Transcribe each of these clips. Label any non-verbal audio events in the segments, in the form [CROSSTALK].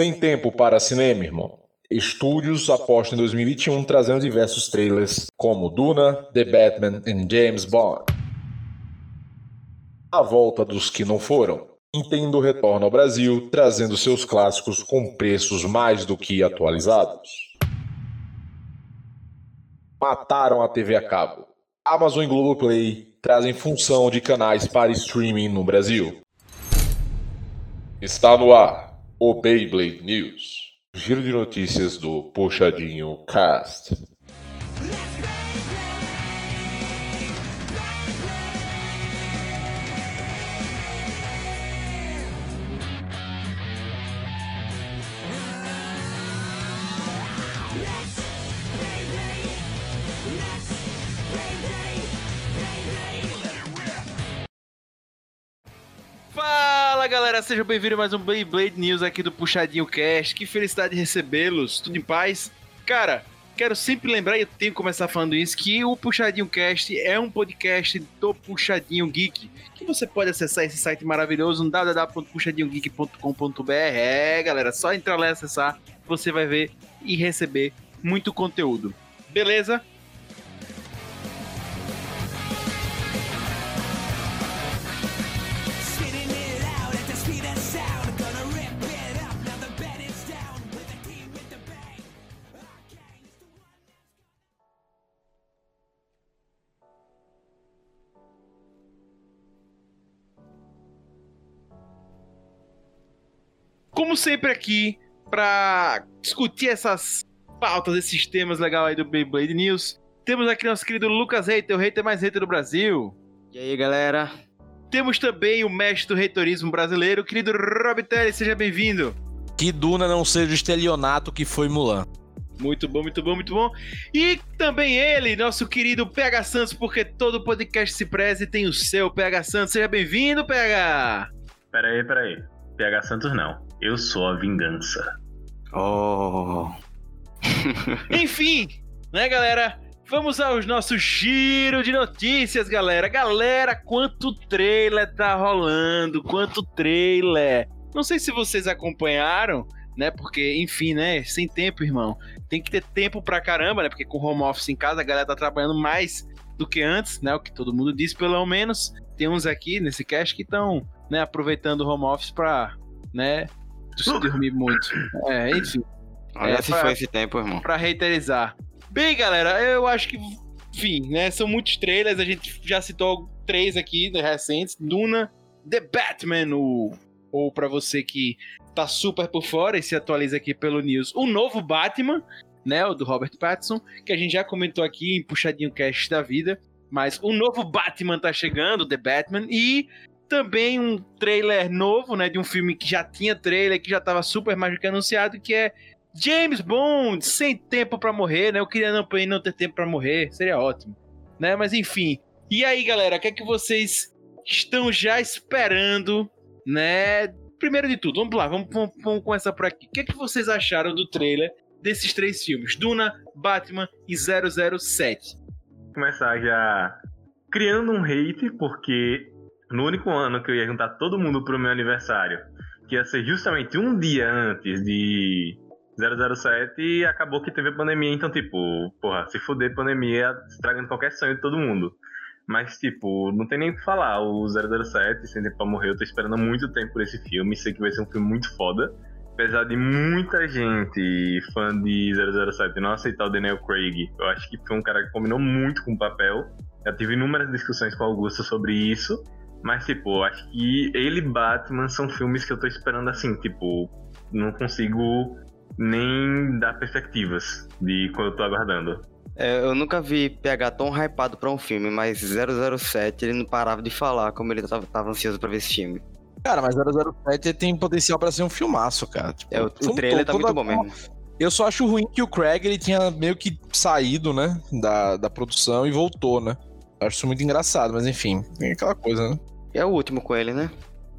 Sem tempo para cinema, irmão. Estúdios apostam em 2021 trazendo diversos trailers como Duna, The Batman e James Bond. A volta dos que não foram. Nintendo retorna ao Brasil trazendo seus clássicos com preços mais do que atualizados. Mataram a TV a cabo. Amazon e Globoplay trazem função de canais para streaming no Brasil. Está no ar o Beyblade News. Giro de notícias do Puxadinho Cast. Galera, sejam bem-vindos a mais um Beyblade News aqui do Puxadinho Cast. Que felicidade de recebê-los, tudo em paz? Cara, quero sempre lembrar, e eu tenho que começar falando isso, que o Puxadinho Cast é um podcast do Puxadinho Geek, que você pode acessar esse site maravilhoso no www.puxadinhogeek.com.br. É, galera, só entrar lá e acessar, você vai ver e receber muito conteúdo. Beleza? Como sempre aqui, para discutir essas pautas, esses temas legais aí do Beyblade News, temos aqui nosso querido Lucas Reiter, o hater mais hater do Brasil. E aí, galera? Temos também o mestre do reitorismo brasileiro, querido Rob Telly, seja bem-vindo. Que Duna não seja o estelionato que foi Mulan. Muito bom, muito bom, muito bom. E também ele, nosso querido PH Santos, porque todo podcast se preze e tem o seu PH Santos. Seja bem-vindo, PH! Peraí, peraí. PH Santos não. Eu sou a vingança. Oh. [LAUGHS] Enfim, né, galera? Vamos aos nossos giro de notícias, galera. Galera, quanto trailer tá rolando? Quanto trailer? Não sei se vocês acompanharam, né? Porque, enfim, né? Sem tempo, irmão. Tem que ter tempo pra caramba, né? Porque com home office em casa a galera tá trabalhando mais do que antes, né? O que todo mundo diz, pelo menos. Tem uns aqui nesse cast que estão, né, aproveitando o home office pra, né, dormir muito. É, enfim Olha É, se foi esse tempo, irmão. pra reiterizar. Bem, galera, eu acho que, enfim, né, são muitos trailers, a gente já citou três aqui né, recentes, Duna, The Batman, o, ou pra você que tá super por fora e se atualiza aqui pelo News, o novo Batman, né, o do Robert Pattinson, que a gente já comentou aqui em Puxadinho Cast da Vida, mas o novo Batman tá chegando, The Batman, e também um trailer novo, né, de um filme que já tinha trailer, que já tava super mais do que anunciado, que é James Bond, sem tempo pra morrer, né? Eu queria não, não ter tempo pra morrer, seria ótimo, né? Mas enfim. E aí, galera, o que é que vocês estão já esperando, né? Primeiro de tudo, vamos lá, vamos, vamos- vamos começar por aqui. O que é que vocês acharam do trailer desses três filmes? Duna, Batman e 007. Começar já criando um hate, porque no único ano que eu ia juntar todo mundo pro meu aniversário, que ia ser justamente um dia antes de 007, acabou que teve pandemia, então, tipo, porra, se fuder pandemia, estragando qualquer sonho de todo mundo. Mas, tipo, não tem nem o que falar. O 007, Sem Tempo Pra Morrer, eu tô esperando muito tempo por esse filme. Sei que vai ser um filme muito foda. Apesar de muita gente fã de 007 não aceitar o Daniel Craig, eu acho que foi um cara que combinou muito com o papel. Já tive inúmeras discussões com o Augusto sobre isso. Mas, tipo, acho que ele e Batman são filmes que eu tô esperando assim, tipo, não consigo nem dar perspectivas de quando eu tô aguardando. É, eu nunca vi PH tão hypado pra um filme, mas 007 ele não parava de falar como ele tava, tava ansioso pra ver esse filme. Cara, mas 007 tem potencial pra ser um filmaço, cara. Tipo, É, o, o trailer tá muito bom mesmo. Eu só acho ruim que o Craig ele tinha meio que saído, né, da, da produção e voltou, né? Eu acho isso muito engraçado, mas enfim, tem aquela coisa, né? É o último com ele, né?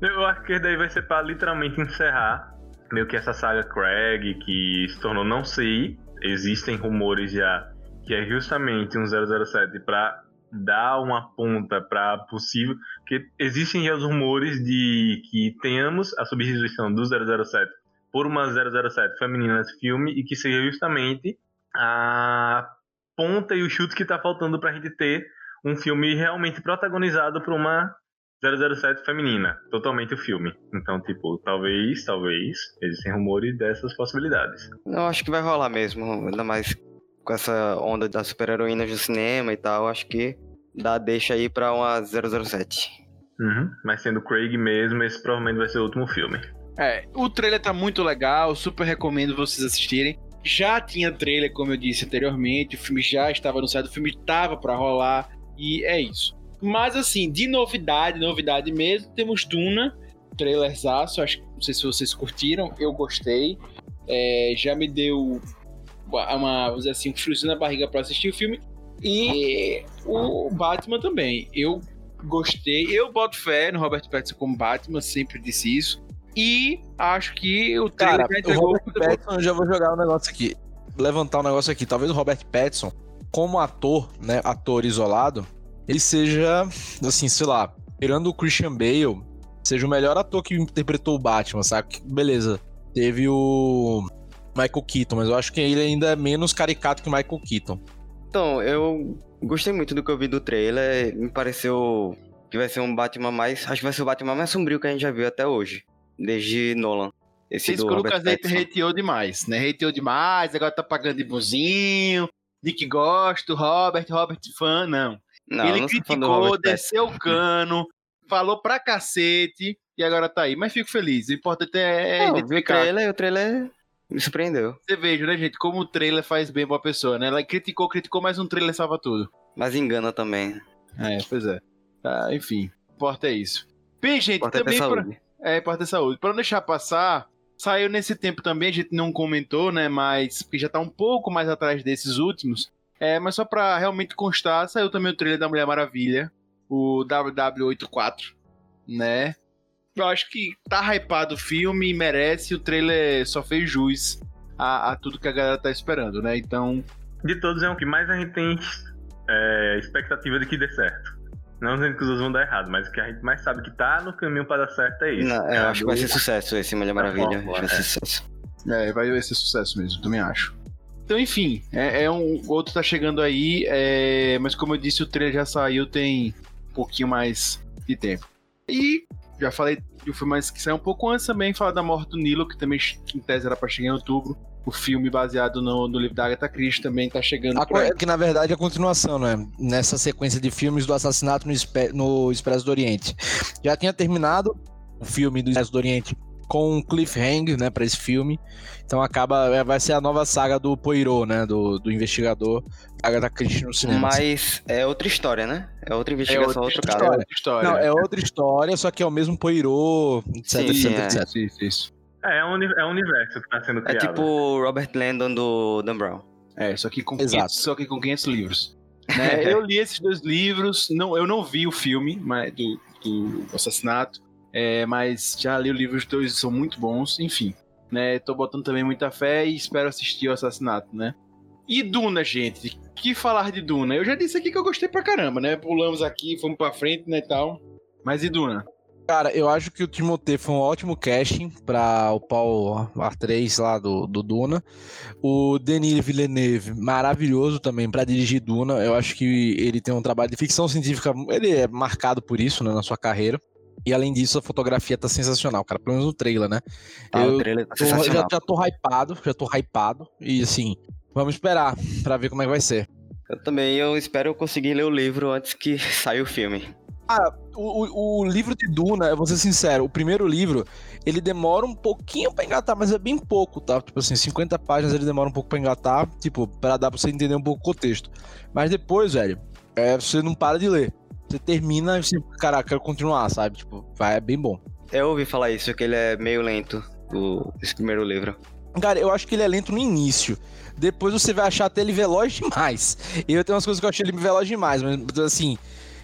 Eu acho que daí vai ser pra literalmente encerrar meio que essa saga Craig, que se tornou não sei. Existem rumores já que é justamente um 007 pra dar uma ponta pra possível. Porque existem já os rumores de que tenhamos a substituição do 007 por uma 007 feminina nesse filme e que seja justamente a ponta e o chute que tá faltando pra gente ter um filme realmente protagonizado por uma 007 feminina, totalmente o filme. Então, tipo, talvez, talvez, existem rumores dessas possibilidades. Eu acho que vai rolar mesmo, ainda mais com essa onda das super-heroínas no cinema e tal, acho que dá deixa aí pra uma 007. Uhum. Mas sendo Craig mesmo, esse provavelmente vai ser o último filme. É, o trailer tá muito legal, super recomendo vocês assistirem. Já tinha trailer, como eu disse anteriormente, o filme já estava anunciado, o filme tava pra rolar, e é isso. Mas assim, de novidade, novidade mesmo, temos Duna, trailerzaço, acho que não sei se vocês curtiram, eu gostei. É, já me deu uma, vamos dizer assim, um friozinho na barriga pra assistir o filme. E o Batman também. Eu gostei, eu boto fé no Robert Pattinson como Batman, sempre disse isso. E acho que o trailer Cara, já o Robert. Pattinson, eu já vou jogar um negócio aqui. Levantar um negócio aqui. Talvez o Robert Pattinson, como ator, né, ator isolado, ele seja, assim, sei lá, tirando o Christian Bale, seja o melhor ator que interpretou o Batman, sabe? Que, Beleza, teve o Michael Keaton, mas eu acho que ele ainda é menos caricato que o Michael Keaton. Então, eu gostei muito do que eu vi do trailer, me pareceu que vai ser um Batman mais, acho que vai ser o Batman mais sombrio que a gente já viu até hoje, desde Nolan. Esse do que o Robert Lucas hateou demais, né? Hateou demais, agora tá pagando de bonzinho. Nick gosta, Robert, Robert fã, não. Não, Ele não criticou, desceu o cano, falou pra cacete e agora tá aí. Mas fico feliz. O importante é, é Não, vi o trailer, o trailer me surpreendeu. Você veja, né, gente, como o trailer faz bem pra pessoa, né? Ela criticou, criticou, mas um trailer salva tudo. Mas engana também. É, pois é. Tá, enfim, o importa é isso. Bem, gente, Importa é também pra... saúde. É, importa é saúde. Pra não deixar passar, saiu nesse tempo também, a gente não comentou, né? Mas porque já tá um pouco mais atrás desses últimos. É, mas só pra realmente constar, saiu também o trailer da Mulher Maravilha, o WW84, né? Eu acho que tá hypado o filme e merece, o trailer só fez jus a, a tudo que a galera tá esperando, né? Então, De todos é o que mais a gente tem é, expectativa de que dê certo. Não dizendo que os outros vão dar errado, mas o que a gente mais sabe que tá no caminho para dar certo é isso. Não, eu acho que vai ser sucesso esse Mulher Maravilha. fórmula, Vai ser é. sucesso. É, vai ser sucesso mesmo, também acho. Então, enfim, é, é um o outro tá chegando aí, é, mas como eu disse, o trailer já saiu tem um pouquinho mais de tempo. E já falei do filme mais que saiu um pouco antes também, falar da morte do Nilo, que também em tese era pra chegar em outubro. O filme baseado no, no livro da Agatha Christie também tá chegando A por que na verdade é a continuação, né? Nessa sequência de filmes do assassinato no, no Expresso do Oriente. Já tinha terminado o filme do Expresso do Oriente com um cliffhanger, né, para esse filme. Então acaba é, vai ser a nova saga do Poirot, né, do, do investigador Agatha Christie no cinema. Mas é outra história, né? É outra É investigação, outra outro caso. história. outra história. Não, é outra história, só que é o mesmo Poirot, etc, Sim, etc, é. etc. Isso, isso, isso. É, é um, é um universo que tá sendo É criado. tipo o Robert Landon do Dan Brown. É, só que com Exato. 500, só que com 500 livros. [LAUGHS] Né, eu li esses dois livros, não, eu não vi o filme mas, do, do assassinato, é, mas já li o livro, os dois são muito bons, enfim. Né, tô botando também muita fé e espero assistir o assassinato, né? E Duna, gente, que falar de Duna? Eu já disse aqui que eu gostei pra caramba, né? Pulamos aqui, fomos pra frente, né, tal. Mas e Duna? Cara, eu acho que o Timothée foi um ótimo casting para o Paul R3 lá do, do Duna. O Denis Villeneuve, maravilhoso também para dirigir Duna. Eu acho que ele tem um trabalho de ficção científica, ele é marcado por isso, né, na sua carreira. E além disso, a fotografia tá sensacional, cara. Pelo menos no trailer, né? Ah, Eu o trailer tá Tô- já, sensacional. já tô hypado, já tô hypado. E assim, vamos esperar pra ver como é que vai ser. Eu também, eu espero eu conseguir ler o livro antes que [LAUGHS] saia o filme. O, o- o livro de Duna, eu vou ser sincero, o primeiro livro, ele demora um pouquinho pra engatar, mas é bem pouco, tá? Tipo assim, 50 páginas ele demora um pouco pra engatar, tipo, pra dar pra você entender um pouco o contexto. Mas depois, velho, é, você não para de ler. Você termina e você, caraca, quero continuar, sabe? Tipo, vai, é bem bom. Eu ouvi falar isso, que ele é meio lento, o, esse primeiro livro. Cara, eu acho que ele é lento no início. Depois você vai achar até ele veloz demais. [LAUGHS] E eu tenho umas coisas que eu achei ele veloz demais, mas assim.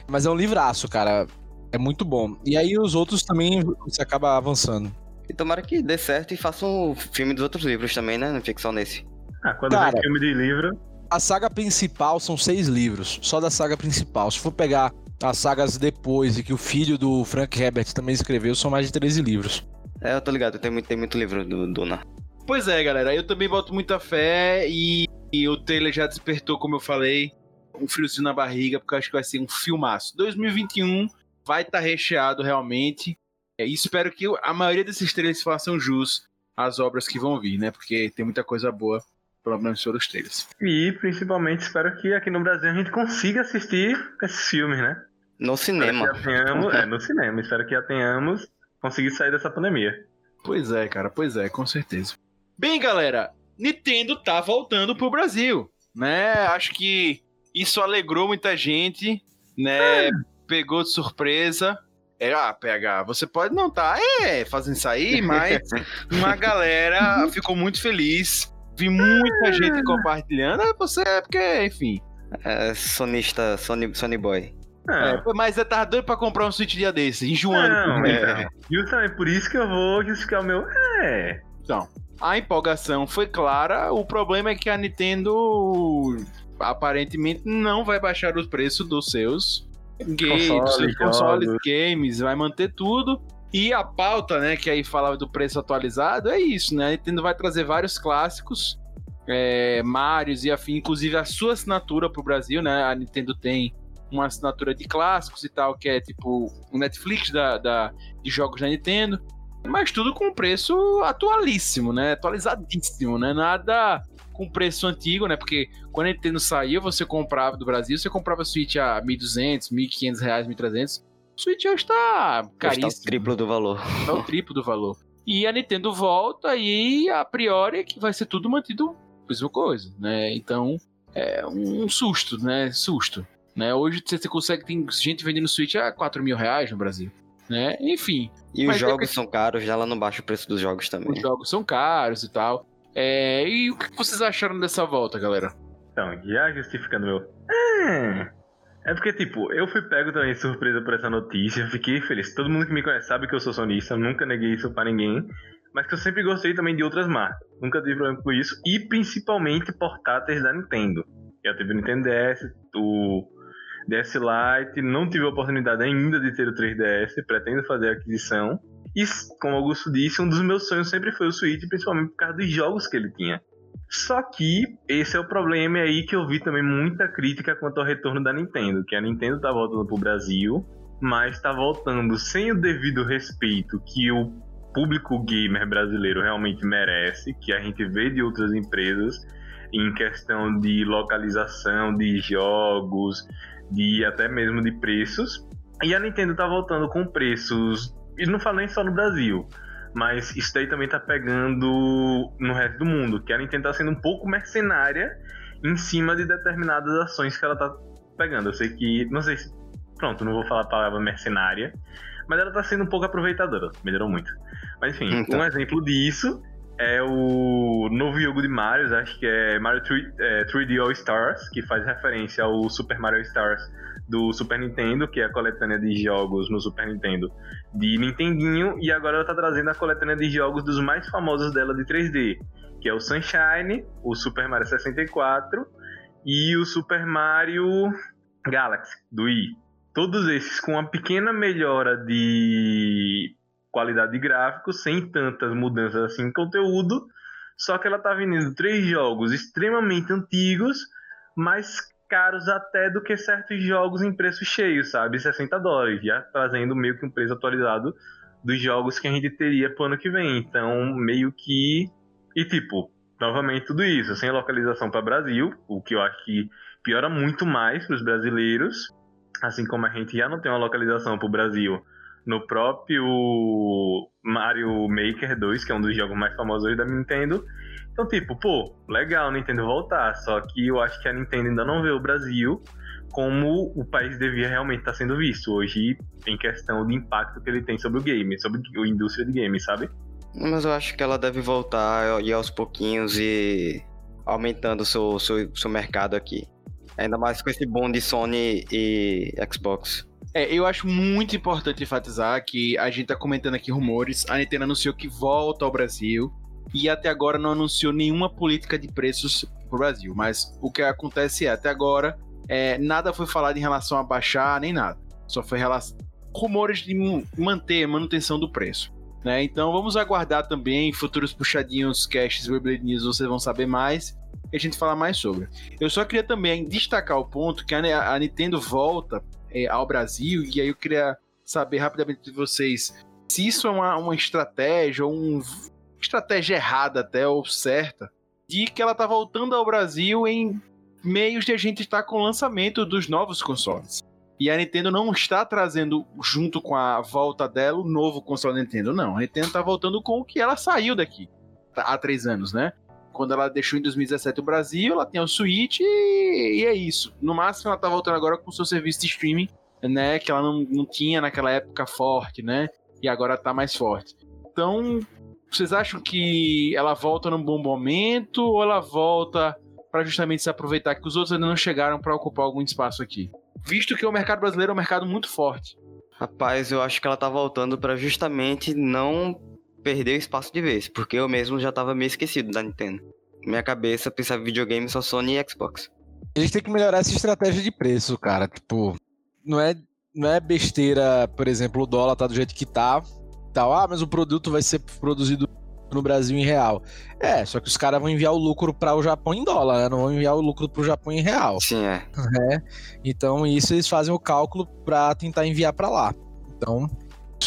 Mas é um livraço, cara. É muito bom. E aí os outros também você acaba avançando. E tomara que dê certo e faça um filme dos outros livros também, né? Não fique só nesse. Ah, quando Cara. vem filme de livro, A saga principal são seis livros, só da saga principal. Se for pegar as sagas depois e que o filho do Frank Herbert também escreveu, são mais de 13 livros. É, eu tô ligado, tem muito, tem muito livro do Duna. Pois é, galera, eu também boto muita fé e, e o trailer já despertou, como eu falei, um friozinho na barriga, porque eu acho que vai ser um filmaço. 2021 vai estar recheado realmente. É, e espero que a maioria desses trailers façam jus às obras que vão vir, né? Porque tem muita coisa boa, pelo menos sobre os trailers. E principalmente espero que aqui no Brasil a gente consiga assistir esses filmes, né? No Espero cinema. que já tenhamos, é, no cinema. Espero que já tenhamos conseguido sair dessa pandemia. Pois é, cara, pois é, com certeza. Bem, galera, Nintendo tá voltando pro Brasil, né? Acho que isso alegrou muita gente, né? Pegou de surpresa. É, ah, PH, você pode não tá, é, fazendo isso aí, mas [LAUGHS] uma galera ficou muito feliz. Vi muita gente compartilhando, é você, é porque, enfim. É, sonista, Sony, Sony Boy. Não, É, mas eu tava doido pra comprar um Switch dia desse, enjoando. não, por então. dentro. Justamente por isso que eu vou justificar o meu. É. Então, a empolgação foi clara. O problema é que a Nintendo aparentemente não vai baixar os preços dos seus games, Consoles, seus consoles, games, vai manter tudo. E a pauta, né, que aí falava do preço atualizado, é isso, né? A Nintendo vai trazer vários clássicos, é, Marios e afim, inclusive a sua assinatura pro Brasil, né? A Nintendo tem uma assinatura de clássicos e tal, que é tipo o Netflix da, da- de jogos da Nintendo. Mas tudo com preço atualíssimo, né? Atualizadíssimo, né? Nada com preço antigo, né? Porque quando a Nintendo saiu, você comprava do Brasil, você comprava Switch a 1.200, 1.500 reais, 1.300. O Switch hoje tá o caríssimo. triplo do valor. Tá o triplo do valor. E a Nintendo volta e a priori é que vai ser tudo mantido a mesma coisa, né? Então é um susto, né? Susto. Né? Hoje você você consegue, tem gente vendendo Switch a 4 mil reais no Brasil. Né? Enfim, E os é jogos que- são caros, já lá não baixa o preço dos jogos também. os jogos são caros e tal. É, e o que vocês acharam dessa volta, galera? Então, já justificando meu. É. É porque, tipo, eu fui pego também de surpresa por essa notícia, fiquei feliz. Todo mundo que me conhece sabe que eu sou sonista, eu nunca neguei isso pra ninguém. Mas que eu sempre gostei também de outras marcas. Nunca tive problema com isso. E principalmente portáteis da Nintendo. Já tive o Nintendo DS, o DS Lite, não tive a oportunidade ainda de ter o 3DS, pretendo fazer a aquisição. E, como Augusto disse, um dos meus sonhos sempre foi o Switch, principalmente por causa dos jogos que ele tinha. Só que esse é o problema aí que eu vi também muita crítica quanto ao retorno da Nintendo, que a Nintendo tá voltando pro Brasil, mas tá voltando sem o devido respeito que o público gamer brasileiro realmente merece, que a gente vê de outras empresas em questão de localização de jogos, de até mesmo de preços. E a Nintendo tá voltando com preços, e não falo nem só no Brasil, mas isso daí também tá pegando no resto do mundo, que a Nintendo tá sendo um pouco mercenária em cima de determinadas ações que ela tá pegando. Eu sei que, não sei se, pronto, não vou falar a palavra mercenária, mas ela tá sendo um pouco aproveitadora, melhorou muito. Mas enfim, Então. um exemplo disso é o novo jogo de Mario, acho que é Mario 3, é, 3D All Stars, que faz referência ao Super Mario Stars do Super Nintendo, que é a coletânea de jogos no Super Nintendo de Nintendinho, e agora ela tá trazendo a coletânea de jogos dos mais famosos dela de 3D, que é o Sunshine, o Super Mario 64 e o Super Mario Galaxy do Wii. Todos esses com uma pequena melhora de qualidade de gráfico, sem tantas mudanças assim em conteúdo, só que ela tá vendendo três jogos extremamente antigos, mais caros até do que certos jogos em preço cheio, sabe? 60 dólares, já trazendo meio que um preço atualizado dos jogos que a gente teria pro ano que vem. Então, meio que. E tipo, novamente tudo isso, sem localização para Brasil, o que eu acho que piora muito mais para os brasileiros, assim como a gente já não tem uma localização para o Brasil no próprio Mario Maker 2, que é um dos jogos mais famosos da Nintendo. Então, tipo, pô, legal Nintendo voltar, só que eu acho que a Nintendo ainda não vê o Brasil como o país devia realmente estar sendo visto hoje em questão de impacto que ele tem sobre o game, sobre a indústria de game, sabe? Mas eu acho que ela deve voltar e aos pouquinhos e aumentando o seu, seu, seu mercado aqui. Ainda mais com esse boom de Sony e Xbox. É, eu acho muito importante enfatizar que a gente tá comentando aqui rumores. A Nintendo anunciou que volta ao Brasil e até agora não anunciou nenhuma política de preços pro Brasil. Mas o que acontece é, até agora, é, nada foi falado em relação a baixar nem nada. Só foi rumores de manter manutenção do preço. Né? Então vamos aguardar também futuros puxadinhos casts Beyblade News, vocês vão saber mais e a gente fala mais sobre. Eu só queria também destacar o ponto que a Nintendo volta é, ao Brasil e aí eu queria saber rapidamente de vocês se isso é uma, uma estratégia ou um estratégia errada até ou certa de que ela tá voltando ao Brasil em meios de a gente estar com o lançamento dos novos consoles. E a Nintendo não está trazendo, junto com a volta dela, o novo console da Nintendo. Não, a Nintendo está voltando com o que ela saiu daqui há três anos, né? Quando ela deixou em 2017 o Brasil, ela tem o Switch e, e é isso. No máximo, ela tá voltando agora com o seu serviço de streaming, né? Que ela não, não tinha naquela época forte, né? E agora tá mais forte. Então, vocês acham que ela volta num bom momento ou ela volta para justamente se aproveitar que os outros ainda não chegaram para ocupar algum espaço aqui? Visto que o mercado brasileiro é um mercado muito forte. Rapaz, eu acho que ela tá voltando pra justamente não perder o espaço de vez, porque eu mesmo já tava meio esquecido da Nintendo. Minha cabeça pensava em videogame só Sony e Xbox. A gente tem que melhorar essa estratégia de preço, cara. Tipo, não é, não é besteira, por exemplo, o dólar tá do jeito que tá, tal. Ah, mas o produto vai ser produzido no Brasil em real. É, só que os caras vão enviar o lucro para o Japão em dólar, né? Não vão enviar o lucro para o Japão em real. Sim, é. né? Então, isso eles fazem o cálculo para tentar enviar para lá. Então,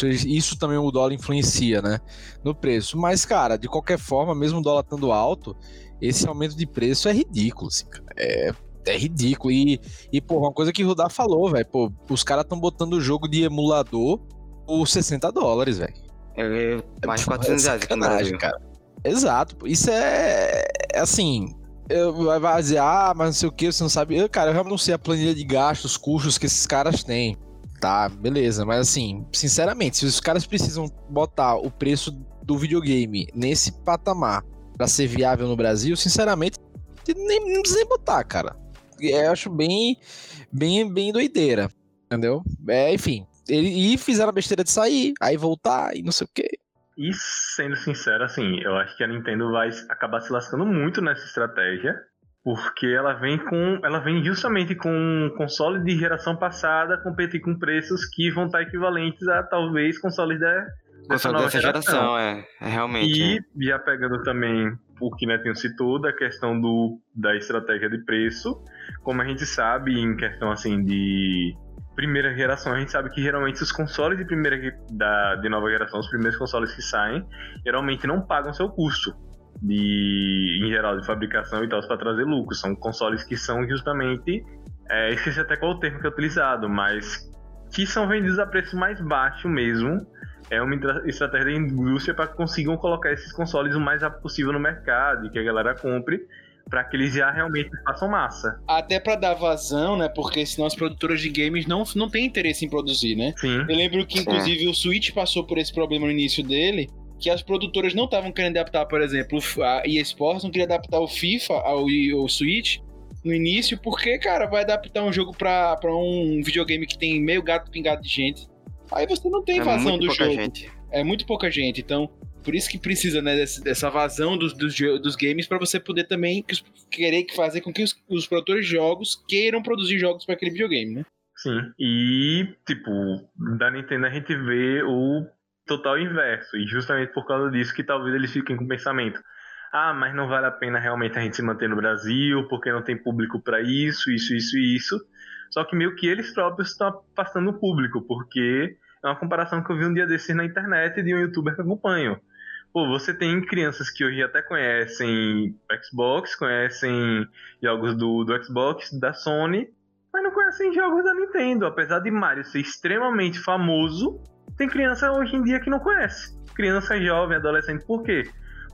isso- também o dólar influencia, né? No preço. Mas, cara, de qualquer forma, mesmo o dólar estando alto, esse aumento de preço é ridículo, assim, cara. É, é ridículo. E, e, pô, uma coisa que o Rudá falou, velho, pô, os caras estão botando o jogo de emulador por 60 dólares, velho. Eu- mais de 400 reais aqui no Sacanagem, Brasil. cara. Exato. Isso é, é assim. Vai vai dizer, ah, mas não sei o que, você não sabe. Eu, cara, eu realmente não sei a planilha de gastos, custos que esses caras têm. Tá, beleza. Mas assim, sinceramente, se os caras precisam botar o preço do videogame nesse patamar pra ser viável no Brasil, sinceramente, nem, não precisa botar, cara. Eu acho bem, bem, bem doideira. Entendeu? É, enfim. Ele, e fizeram a besteira de sair, aí voltar e não sei o que. E sendo sincero, assim, eu acho que a Nintendo vai acabar se lascando muito nessa estratégia, porque ela vem com, ela vem justamente com um console de geração passada competir com preços que vão estar equivalentes a talvez consoles da, Console dessa geração, é. É realmente. E é. já pegando também o que Netinho citou da questão do, da estratégia de preço, como a gente sabe em questão assim de primeira geração, a gente sabe que geralmente os consoles de primeira da, de nova geração, os primeiros consoles que saem, geralmente não pagam seu custo de em geral de fabricação e tal para trazer lucro. São consoles que são justamente é, esqueci até qual o termo que é utilizado, mas que são vendidos a preço mais baixo mesmo é uma estratégia da indústria para que consigam colocar esses consoles o mais rápido possível no mercado e que a galera compre para que eles já realmente façam massa. Até pra dar vazão, né? Porque senão as produtoras de games não, não têm interesse em produzir, né? Sim. Eu lembro que, inclusive, o Switch passou por esse problema no início dele, que as produtoras não estavam querendo adaptar, por exemplo, a EA Sports não queria adaptar o FIFA ao, ao Switch no início, porque, cara, vai adaptar um jogo pra, pra um videogame que tem meio gato pingado de gente. Aí você não tem É vazão muito do pouca jogo. gente. É muito pouca gente, então por isso que precisa né, dessa vazão dos, dos, dos games pra você poder também querer que fazer com que os, os produtores de jogos queiram produzir jogos pra aquele videogame, né? Sim. E, tipo, da Nintendo a gente vê o total inverso. E justamente por causa disso que talvez eles fiquem com o pensamento. Ah, mas não vale a pena realmente a gente se manter no Brasil, porque não tem público para isso, isso, isso e isso. Só que meio que eles próprios estão afastando o público, porque é uma comparação que eu vi um dia desses na internet de um youtuber que acompanho. Pô, você tem crianças que hoje até conhecem Xbox, conhecem jogos do, do Xbox, da Sony, mas não conhecem jogos da Nintendo. Apesar de Mario ser extremamente famoso, tem criança hoje em dia que não conhece. Criança jovem, adolescente, por quê?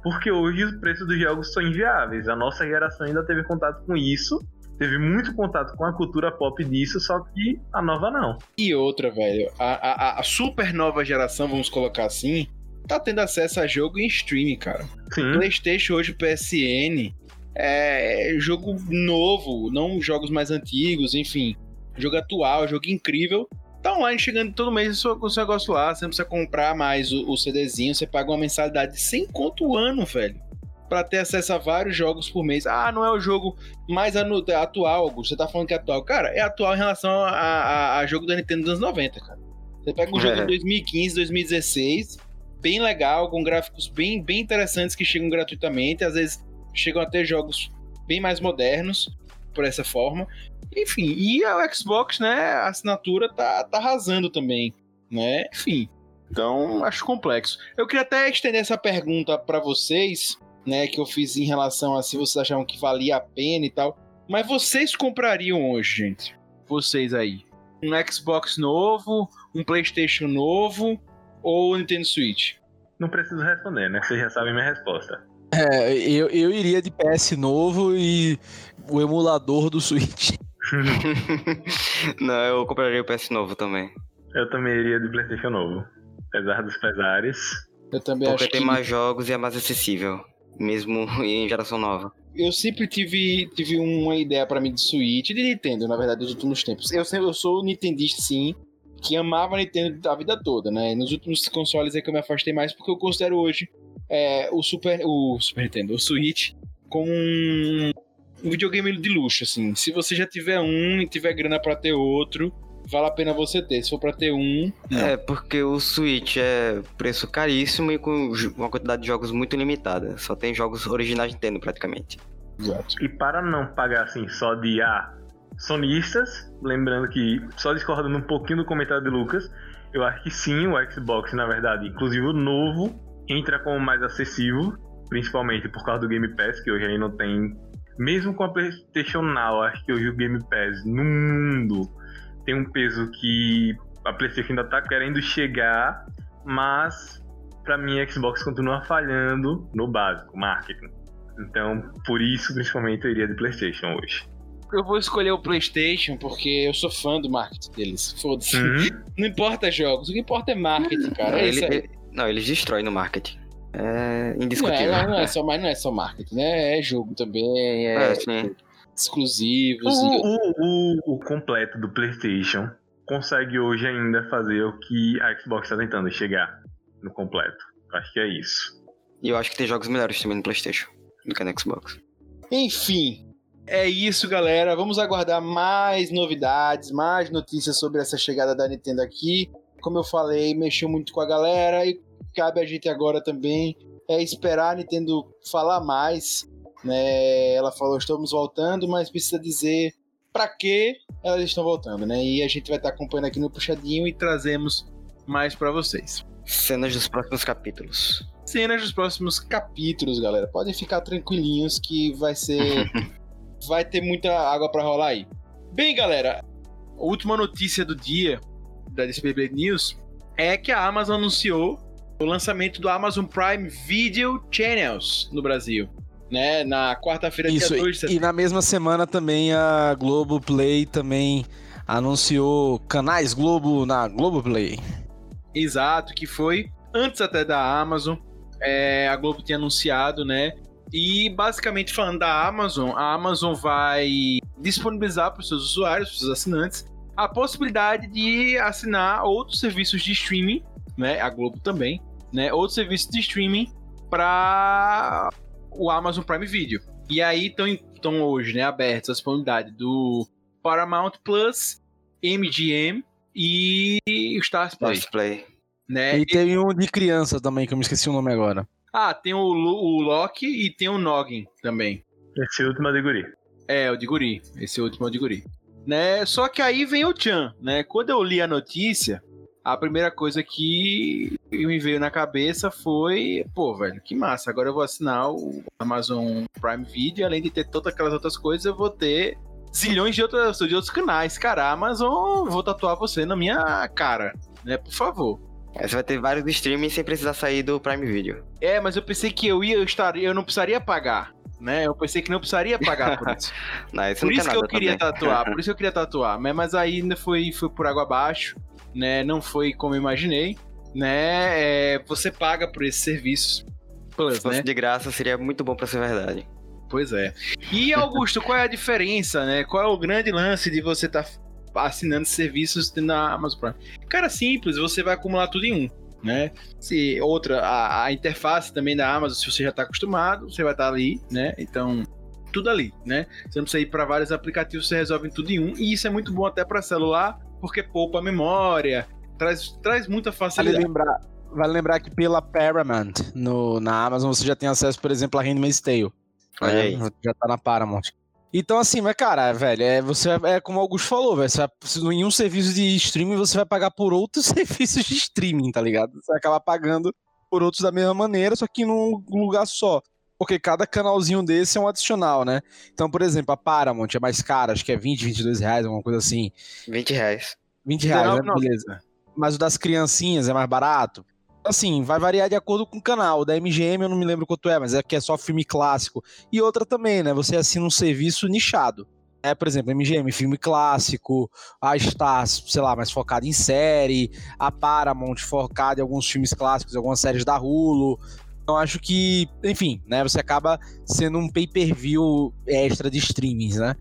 Porque hoje os preços dos jogos são inviáveis. A nossa geração ainda teve contato com isso, teve muito contato com a cultura pop disso, só que a nova não. E outra, velho, a, a, a super nova geração, vamos colocar assim, tá tendo acesso a jogo em streaming, cara. Sim, PlayStation hoje, PSN, é jogo novo, não jogos mais antigos, enfim. Jogo atual, jogo incrível. Tá online chegando todo mês com o seu negócio lá. Você não precisa comprar mais o, o CDzinho. Você paga uma mensalidade de 100 conto o ano, velho. Pra ter acesso a vários jogos por mês. Ah, não é o jogo mais atual, Augusto. Você tá falando que é atual. Cara, é atual em relação a, a- a jogo da Nintendo dos anos 90, cara. Você pega um jogo É. em 2015, 2016, bem legal, com gráficos bem, bem interessantes que chegam gratuitamente, às vezes chegam até jogos bem mais modernos, por essa forma. Enfim, e o Xbox, né, a assinatura tá, tá arrasando também, né? Enfim, então acho complexo. Eu queria até estender essa pergunta para vocês, né, que eu fiz em relação a se vocês achavam que valia a pena e tal. Mas vocês comprariam hoje, gente? Vocês aí? Um Xbox novo, um PlayStation novo ou um Nintendo Switch? Não preciso responder, né? Vocês já sabem minha resposta. É, eu, eu iria de PS novo e o emulador do Switch. [LAUGHS] Não, eu compraria o PS novo também. Eu também iria de PlayStation novo. Apesar dos pesares. Eu também Porque acho tem que mais jogos e é mais acessível. Mesmo [LAUGHS] em geração nova. eu sempre tive, tive uma ideia pra mim de Switch, de Nintendo, na verdade, nos últimos tempos. Eu, sempre, eu sou nintendista, sim, que amava a Nintendo a vida toda, né? Nos últimos consoles é que eu me afastei mais, porque eu considero hoje é, o Super, o Super Nintendo, o Switch, como um, um videogame de luxo, assim. Se você já tiver um e tiver grana pra ter outro, vale a pena você ter. Se for pra ter um, não. É, porque o Switch é preço caríssimo e com uma quantidade de jogos muito limitada. Só tem jogos originais Nintendo, praticamente. Exato. E para não pagar assim só de ah, sonistas, lembrando que só discordando um pouquinho do comentário de Lucas, eu acho que sim, o Xbox, na verdade, inclusive o novo, entra como mais acessível, principalmente por causa do Game Pass, que hoje aí não tem. Mesmo com a PlayStation Now, acho que hoje o Game Pass no mundo tem um peso que a PlayStation ainda tá querendo chegar, mas pra mim a Xbox continua falhando no básico, marketing. Então, por isso, principalmente, eu iria de PlayStation hoje. Eu vou escolher o PlayStation porque eu sou fã do marketing deles. Foda-se. Uhum. [LAUGHS] Não importa jogos, o que importa é marketing, cara. É Ele- isso aí. ele- não, eles destroem no marketing. É Não é, indiscutível. não, não é só, mas não é só marketing, né? É jogo também, é, É, sim. exclusivos. e- O, o, o, o completo do PlayStation consegue hoje ainda fazer o que a Xbox está tentando chegar no completo. Acho que é isso. E eu acho que tem jogos melhores também no PlayStation do que no Xbox. Enfim, é isso, galera. Vamos aguardar mais novidades, mais notícias sobre essa chegada da Nintendo aqui. Como eu falei, mexeu muito com a galera e cabe a gente agora também é esperar a Nintendo falar mais. Né? Ela falou estamos voltando, mas precisa dizer para que elas estão voltando, né? E a gente vai estar acompanhando aqui no puxadinho e trazemos mais para vocês. Cenas dos próximos capítulos. cenas dos próximos capítulos, galera. Podem ficar tranquilinhos que vai ser. [LAUGHS] vai ter muita água pra rolar aí. Bem, galera, a última notícia do dia da DSP News é que a Amazon anunciou o lançamento do Amazon Prime Video Channels no Brasil. Né, na quarta-feira, dia Isso, 2 de e, setembro. e na mesma semana também a Globoplay também anunciou canais Globo na Globoplay. Exato, que foi antes até da Amazon. É, a Globo tinha anunciado, né? E basicamente falando da Amazon, a Amazon vai disponibilizar para os seus usuários, para os seus assinantes, a possibilidade de assinar outros serviços de streaming, né? A Globo também, né? Outros serviços de streaming para o Amazon Prime Video. E aí estão hoje, né, abertos a disponibilidade do Paramount Plus, MGM e o Stars Play, Play. né? E tem um de criança também, que eu me esqueci o nome agora. Ah, tem o, o Loki e tem o Noggin também. Esse último é de guri. É, o de Guri. Esse último é o de Guri. Né? Só que aí vem o Chan, né? Quando eu li a notícia, a primeira coisa que me veio na cabeça foi, pô, velho, que massa. Agora eu vou assinar o Amazon Prime Video, além de ter todas aquelas outras coisas, eu vou ter zilhões de outros, de outros canais. Cara, Amazon, vou tatuar você na minha cara, né? Por favor. Aí você vai ter vários streaming sem precisar sair do Prime Video. É, mas eu pensei que eu ia, eu estaria, eu não precisaria pagar, né? Eu pensei que não precisaria pagar por isso. [LAUGHS] Não, isso Por isso que eu queria também. tatuar, por [LAUGHS] isso que eu queria tatuar. Mas, aí ainda foi, foi por água abaixo, né? Não foi como eu imaginei, né? É, você paga por esses serviços. Plus, Se fosse né? de graça, seria muito bom pra ser verdade. Pois é. E Augusto, qual é a diferença, né? Qual é o grande lance de você estar assinando serviços na Amazon Prime? Cara, simples, você vai acumular tudo em um. Né? Se outra, a, a interface também da Amazon, se você já está acostumado, você vai estar ali, né? Então, tudo ali, né? Você não precisa ir para vários aplicativos, você resolve tudo em um. E isso é muito bom até para celular, porque poupa a memória, traz, traz muita Vale facilidade. lembrar, vale lembrar que pela Paramount no, na Amazon você já tem acesso, por exemplo, a Handmaid's Tale. Olha né? aí. Já tá na Paramount. Então, assim, mas cara, velho, é, você, é como o Augusto falou, velho. Você vai, em um serviço de streaming, você vai pagar por outros [LAUGHS] serviços de streaming, tá ligado? Você vai acabar pagando por outros da mesma maneira, só que num lugar só. Porque cada canalzinho desse é um adicional, né? Então, por exemplo, a Paramount é mais cara, acho que é 20, 22 reais, alguma coisa assim. 20 reais. 20 reais, né? Não, não. Beleza. Mas o das criancinhas é mais barato. Assim, vai variar de acordo com o canal. Da MGM eu não me lembro quanto é, mas é que é só filme clássico. E outra também, né? Você assina um serviço nichado. É, por exemplo, MGM, filme clássico, a Star, sei lá, mais focada em série, a Paramount focada em alguns filmes clássicos, algumas séries da Hulu. Então acho que, enfim, né, você acaba sendo um pay-per-view extra de streamings, né?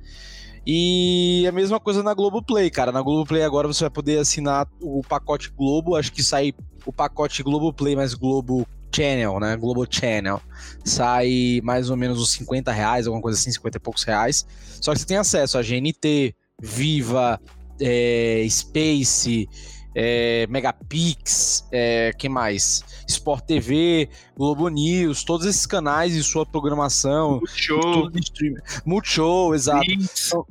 E a mesma coisa na Globoplay, cara. Na Globoplay agora você vai poder assinar o pacote Globo, acho que sai o pacote Globoplay mais Globo Channel, né? Globo Channel. Sai mais ou menos uns 50 reais, alguma coisa assim, 50 e poucos reais. Só que você tem acesso a GNT, Viva, é, Space, é, Megapix, é, que mais? Sport TV, Globo News, todos esses canais e sua programação, Show. tudo de streaming. Multishow, exato. Isso.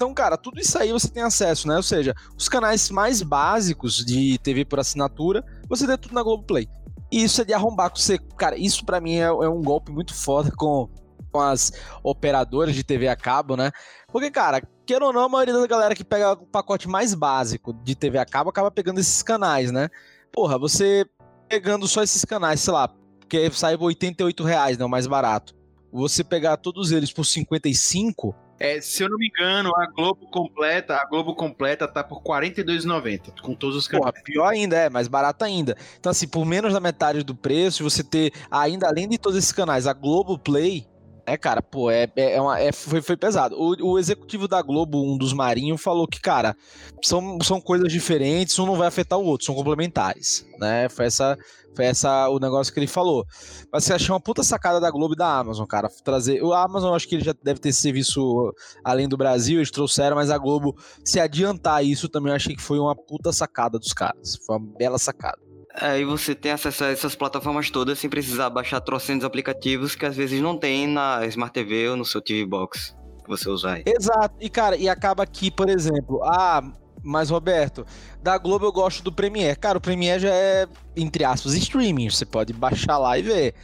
Então, cara, tudo isso aí você tem acesso, né? Ou seja, os canais mais básicos de TV por assinatura, você tem tudo na Globoplay. E isso é de arrombar com você. Cara, isso pra mim é, é um golpe muito foda com, com as operadoras de TV a cabo, né? Porque, cara, queira ou não, a maioria da galera que pega o pacote mais básico de TV a cabo acaba pegando esses canais, né? Porra, você pegando só esses canais, sei lá, porque sai por 88 reais, né? O mais barato. Você pegar todos eles por 55, É, se eu não me engano, a Globo completa, a Globo completa tá por R$ 42,90 com todos os Porra, canais. pior ainda, é, mais barato ainda. Então, assim, por menos da metade do preço, você ter, ainda além de todos esses canais, a Globo Play, é, cara, pô, é, é, é uma- é- foi, foi pesado. O, o executivo da Globo, um dos Marinhos, falou que, cara, são, são coisas diferentes, um não vai afetar o outro, são complementares, né? Foi essa, foi essa o negócio que ele falou. Mas você achei uma puta sacada da Globo e da Amazon, cara. Trazer. O Amazon, acho que ele já deve ter serviço além do Brasil, eles trouxeram, mas a Globo se adiantar a isso também eu achei que foi uma puta sacada dos caras. Foi uma bela sacada. Aí você tem acesso a essas plataformas todas sem precisar baixar trocentos aplicativos que às vezes não tem na Smart TV ou no seu TV Box que você usar aí. Exato. E, cara, e acaba aqui, por exemplo, ah, mas Roberto, da Globo eu gosto do Premiere. Cara, o Premiere já é, entre aspas, streaming. Você pode baixar lá e ver.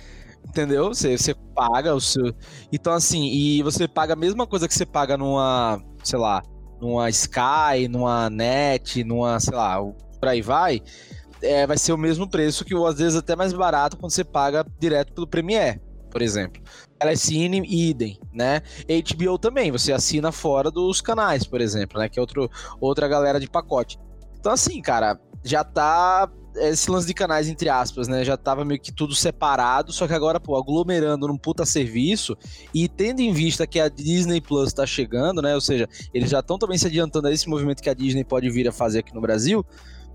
Entendeu? Você, você paga o seu. Então, assim, e você paga a mesma coisa que você paga numa, sei lá, numa Sky, numa Net, numa, sei lá, por aí vai. É, vai ser o mesmo preço que, ou às vezes, até mais barato quando você paga direto pelo Premiere, por exemplo. Telecine, idem, né? HBO também, você assina fora dos canais, por exemplo, né? Que é outro, outra galera de pacote. Então, assim, cara, já tá. Esse lance de canais, entre aspas, né? Já tava meio que tudo separado, só que agora, pô, aglomerando num puta serviço e tendo em vista que a Disney Plus tá chegando, né? Ou seja, eles já estão também se adiantando a esse movimento que a Disney pode vir a fazer aqui no Brasil,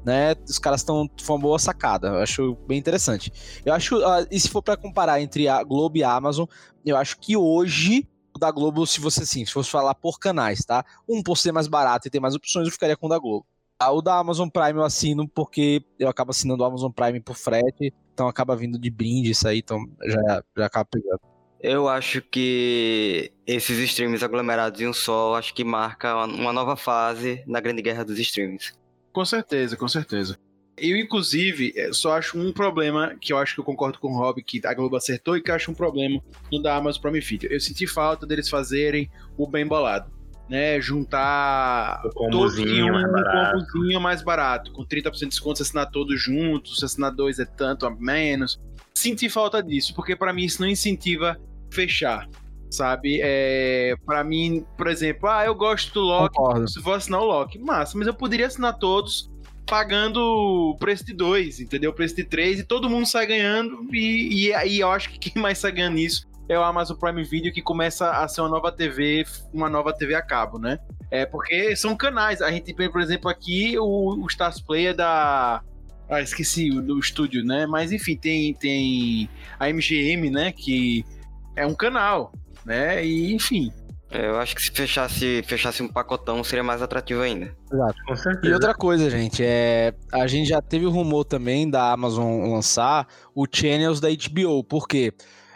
né? Os caras estão. Foi uma boa sacada, eu acho bem interessante. Eu acho, ah, e se for pra comparar entre a Globo e a Amazon, eu acho que hoje o da Globo, se você assim, se fosse falar por canais, tá? Um por ser mais barato e ter mais opções, eu ficaria com o da Globo. Ah, O da Amazon Prime eu assino porque eu acabo assinando o Amazon Prime por frete, então acaba vindo de brinde isso aí, então já, já acaba pegando. Eu acho que esses streams aglomerados em um só, acho que marca uma nova fase na grande guerra dos streams. Com certeza, com certeza. Eu, inclusive, eh, só acho um problema que eu acho que eu concordo com o Rob, que a Globo acertou e que eu acho um problema no da Amazon Prime Video. Eu senti falta deles fazerem o bem bolado. Né, juntar O combozinho um mais barato. combozinho mais barato, com 30% de desconto se assinar todos juntos, se assinar dois é tanto a menos. Senti falta disso, porque pra mim isso não incentiva fechar, sabe? É, para mim, por exemplo, ah, eu gosto do Loki, Concordo. se for assinar o Loki, massa, mas eu poderia assinar todos pagando o preço de dois, entendeu? O preço de três e todo mundo sai ganhando. E, e aí eu acho que quem mais sai ganhando nisso é o Amazon Prime Video, que começa a ser uma nova TV, uma nova TV a cabo, né? É porque são canais. A gente tem, por exemplo, aqui o, o Stars Play é da. Ah, esqueci do estúdio, né? Mas enfim, tem, tem a MGM, né? Que é um canal, né? E enfim. É, Eu acho que se fechasse, fechasse um pacotão seria mais atrativo ainda. Com E outra coisa, gente, é a gente já teve o rumor também da Amazon lançar o Channels da HBO. Por quê?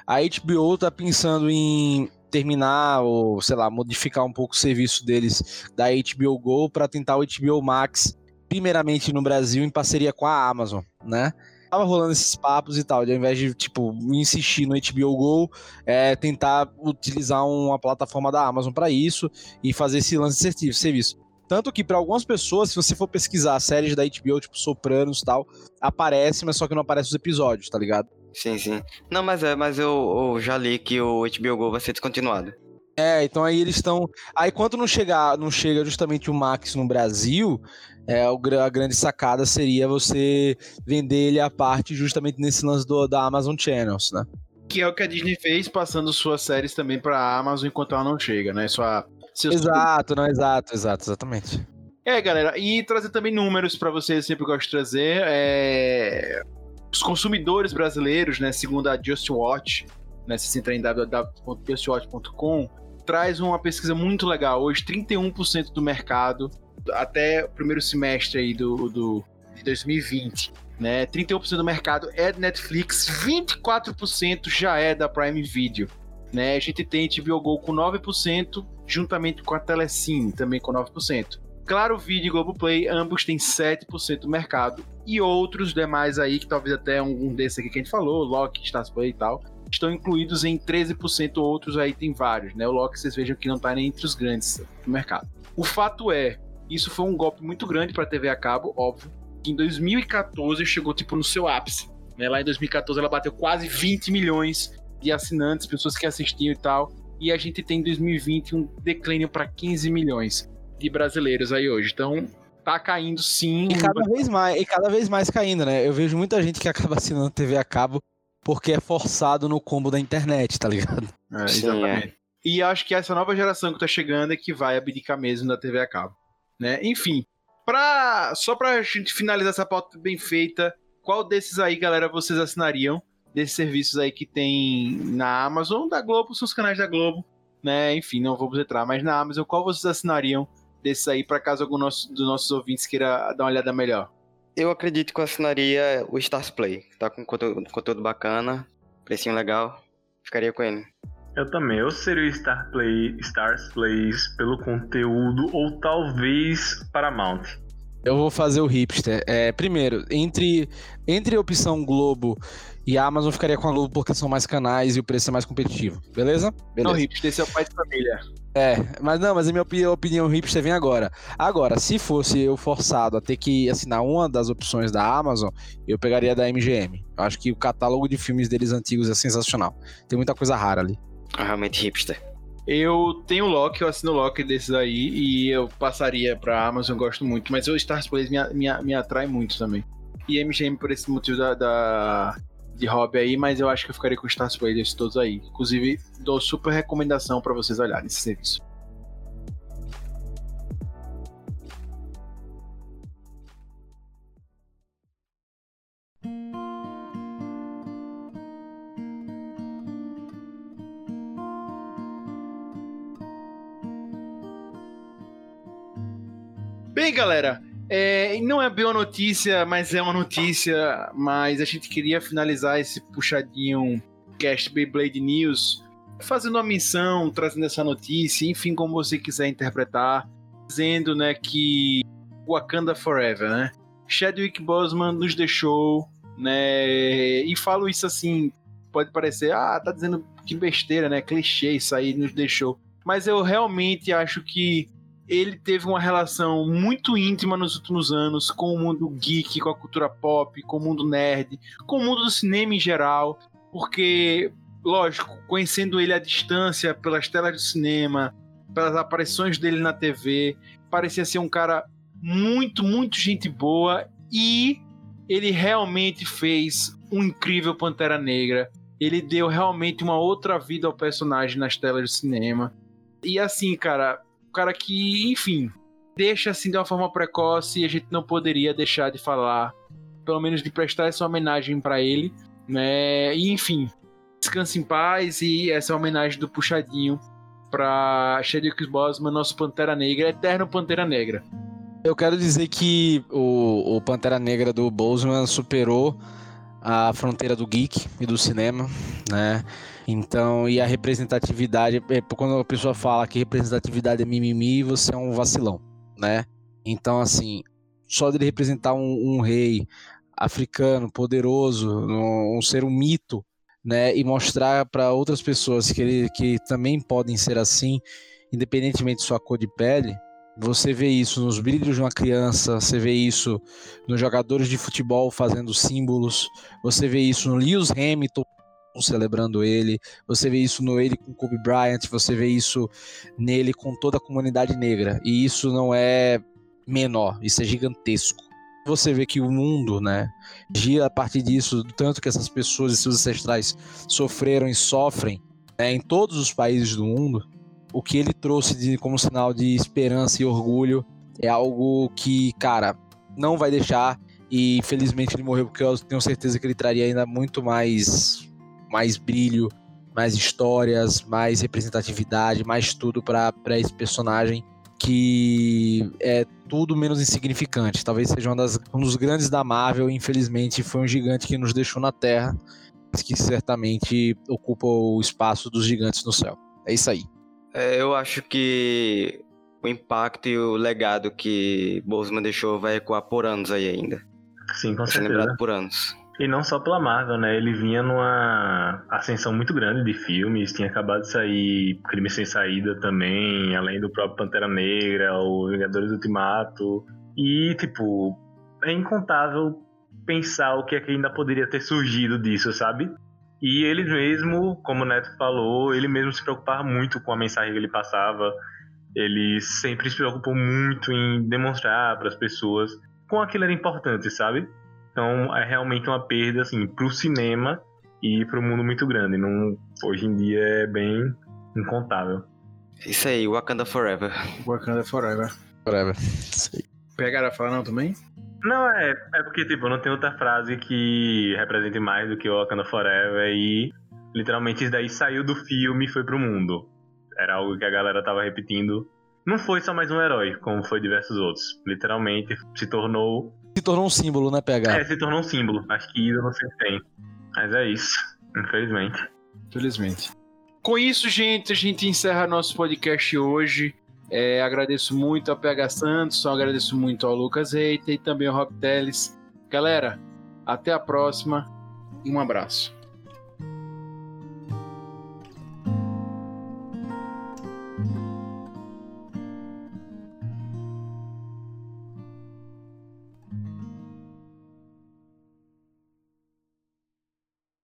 A HBO tá pensando em terminar ou, sei lá, modificar um pouco o serviço deles da HBO Go para tentar o HBO Max, primeiramente no Brasil em parceria com a Amazon, né? Tava rolando esses papos e tal, de ao invés de, tipo, insistir no HBO Go, é, tentar utilizar uma plataforma da Amazon para isso e fazer esse lance de serviço. Tanto que para algumas pessoas, se você for pesquisar séries da HBO, tipo Sopranos e tal, aparece, mas só que não aparece os episódios, tá ligado? Sim, sim. Não, mas é, mas eu, eu já li que o HBO Go vai ser descontinuado. É, então aí eles estão. Aí quando não chegar, não chega justamente o Max no Brasil, é, a grande sacada seria você vender ele à parte justamente nesse lance do, da Amazon Channels, né? Que é o que a Disney fez, passando suas séries também pra Amazon enquanto ela não chega, né? Sua, seus Exato, não, exato, exato, exatamente. É, galera, e trazer também números pra vocês, eu sempre gosto de trazer. É... Os consumidores brasileiros, né, segundo a Just Watch, né, se você entrar em www.justwatch.com, traz uma pesquisa muito legal. Hoje, 31% do mercado, até o primeiro semestre aí do, do, de 2020, né, 31% do mercado é de Netflix, 24% já é da Prime Video. Né, a gente tem HBO Go com 9%, juntamente com a Telecine, também com 9%. Claro Video e Globoplay, ambos têm 7% do mercado. E outros demais aí, que talvez até um desses aqui que a gente falou, Loki, Stars Play e tal, estão incluídos em 13%, outros aí tem vários, né? O Loki vocês vejam que não tá nem entre os grandes do mercado. O fato é, isso foi um golpe muito grande para a TV a cabo, óbvio, em 2014 chegou tipo no seu ápice. Né? Lá em 2014 ela bateu quase 20 milhões de assinantes, pessoas que assistiam e tal. E a gente tem em 2020 um declínio para 15 milhões de brasileiros aí hoje. Então, tá caindo sim. E cada vez mais, e cada vez mais caindo, né? Eu vejo muita gente que [LAUGHS] acaba assinando TV a cabo porque é forçado no combo da internet, tá ligado? É, Sim, exatamente. E acho que essa nova geração que tá chegando é que vai abdicar mesmo da TV a cabo. Né? Enfim, pra, só pra gente finalizar essa pauta bem feita, qual desses aí, galera, vocês assinariam? Desses serviços aí que tem na Amazon, da Globo, são os canais da Globo, né? Enfim, não vamos entrar, mas na Amazon, qual vocês assinariam desses aí, para caso algum nosso, dos nossos ouvintes queira dar uma olhada melhor? Eu acredito que eu assinaria o Stars Play. que Tá com conteúdo, conteúdo bacana, precinho legal. Ficaria com ele. Eu também. Eu seria o Star Play, Stars Plays pelo conteúdo ou talvez Paramount. Eu vou fazer o hipster. É, primeiro, entre, entre a opção Globo e a Amazon, ficaria com a Globo porque são mais canais e o preço é mais competitivo. Beleza? Não, Beleza. Rips, esse é o pai de família. É, mas não, mas a minha opi- opinião hipster vem agora. Agora, se fosse eu forçado a ter que assinar uma das opções da Amazon, eu pegaria da MGM. Eu acho que o catálogo de filmes deles antigos é sensacional. Tem muita coisa rara ali. É Realmente hipster. Eu tenho Loki, eu assino Loki desses aí e eu passaria pra Amazon, gosto muito, mas o Stars Play me, me, me atrai muito também. E MGM por esse motivo da, da- de hobby aí, mas eu acho que eu ficaria com Play desses todos aí. Inclusive, dou super recomendação pra vocês olharem esse serviço. Galera, é, não é uma notícia, mas é uma notícia. Mas a gente queria finalizar esse puxadinho cast Beyblade News fazendo uma menção, trazendo essa notícia, enfim, como você quiser interpretar, dizendo, né, que Wakanda Forever, né? Chadwick Boseman nos deixou, né? E falo isso assim, pode parecer, ah, tá dizendo que besteira, né? Clichê isso aí, nos deixou. Mas eu realmente acho que ele teve uma relação muito íntima nos últimos anos com o mundo geek, com a cultura pop, com o mundo nerd, com o mundo do cinema em geral, porque, lógico, conhecendo ele à distância, pelas telas do cinema, pelas aparições dele na TV, parecia ser um cara muito, muito gente boa e ele realmente fez um incrível Pantera Negra. Ele deu realmente uma outra vida ao personagem nas telas do cinema. E assim, cara, cara que, enfim, deixa assim de uma forma precoce e a gente não poderia deixar de falar, pelo menos de prestar essa homenagem para ele, né? E enfim, descanse em paz e essa é homenagem do puxadinho pra Chadwick Boseman, nosso Pantera Negra, eterno Pantera Negra. Eu quero dizer que o, o Pantera Negra do Boseman superou a fronteira do geek e do cinema, né? Então, e a representatividade, é, quando a pessoa fala que representatividade é mimimi, você é um vacilão, né? Então, assim, só dele representar um, um rei africano, poderoso, um, um ser um mito, né? E mostrar para outras pessoas que, ele, que também podem ser assim, independentemente de sua cor de pele, você vê isso nos brilhos de uma criança, você vê isso nos jogadores de futebol fazendo símbolos, você vê isso no Lewis Hamilton celebrando ele, você vê isso no ele com Kobe Bryant, você vê isso nele com toda a comunidade negra. E isso não é menor, isso é gigantesco. Você vê que o mundo, né, gira a partir disso, do tanto que essas pessoas e seus ancestrais sofreram e sofrem né, em todos os países do mundo o que ele trouxe de, como sinal de esperança e orgulho é algo que, cara, não vai deixar. E felizmente ele morreu porque eu tenho certeza que ele traria ainda muito mais, mais brilho, mais histórias, mais representatividade, mais tudo para esse personagem que é tudo menos insignificante. Talvez seja das, um dos grandes da Marvel. Infelizmente, foi um gigante que nos deixou na Terra, mas que certamente ocupa o espaço dos gigantes no céu. É isso aí. É, eu acho que o impacto e o legado que Boseman deixou vai ecoar por anos aí ainda. Sim, com Vai ser certeza. lembrado por anos. E não só pela Marvel, né? Ele vinha numa ascensão muito grande de filmes. Tinha acabado de sair Crime Sem Saída também, além do próprio Pantera Negra, o Vingadores Ultimato. E, tipo, é incontável pensar o que é que ainda poderia ter surgido disso, sabe? E ele mesmo, como o Neto falou, ele mesmo se preocupava muito com a mensagem que ele passava. Ele sempre se preocupou muito em demonstrar para as pessoas como aquilo era importante, sabe? Então é realmente uma perda assim pro cinema e pro mundo muito grande. Não, hoje em dia é bem incontável. Isso aí, Wakanda Forever. Wakanda Forever. Whatever. Pegaram a falar não também? Não, é, é porque tipo, não tem outra frase que represente mais do que o Wakanda Forever e literalmente isso daí saiu do filme e foi pro mundo. Era algo que a galera tava repetindo. Não foi só mais um herói, como foi diversos outros. Literalmente se tornou Se tornou um símbolo, né, PH? É, se tornou um símbolo. Acho que ídolo sempre tem. Mas é isso, infelizmente. Felizmente. Com isso, gente, a gente encerra nosso podcast hoje. É, agradeço muito ao PH Santos, agradeço muito ao Lucas Reiter e também ao Rob Teles. Galera, até a próxima e um abraço.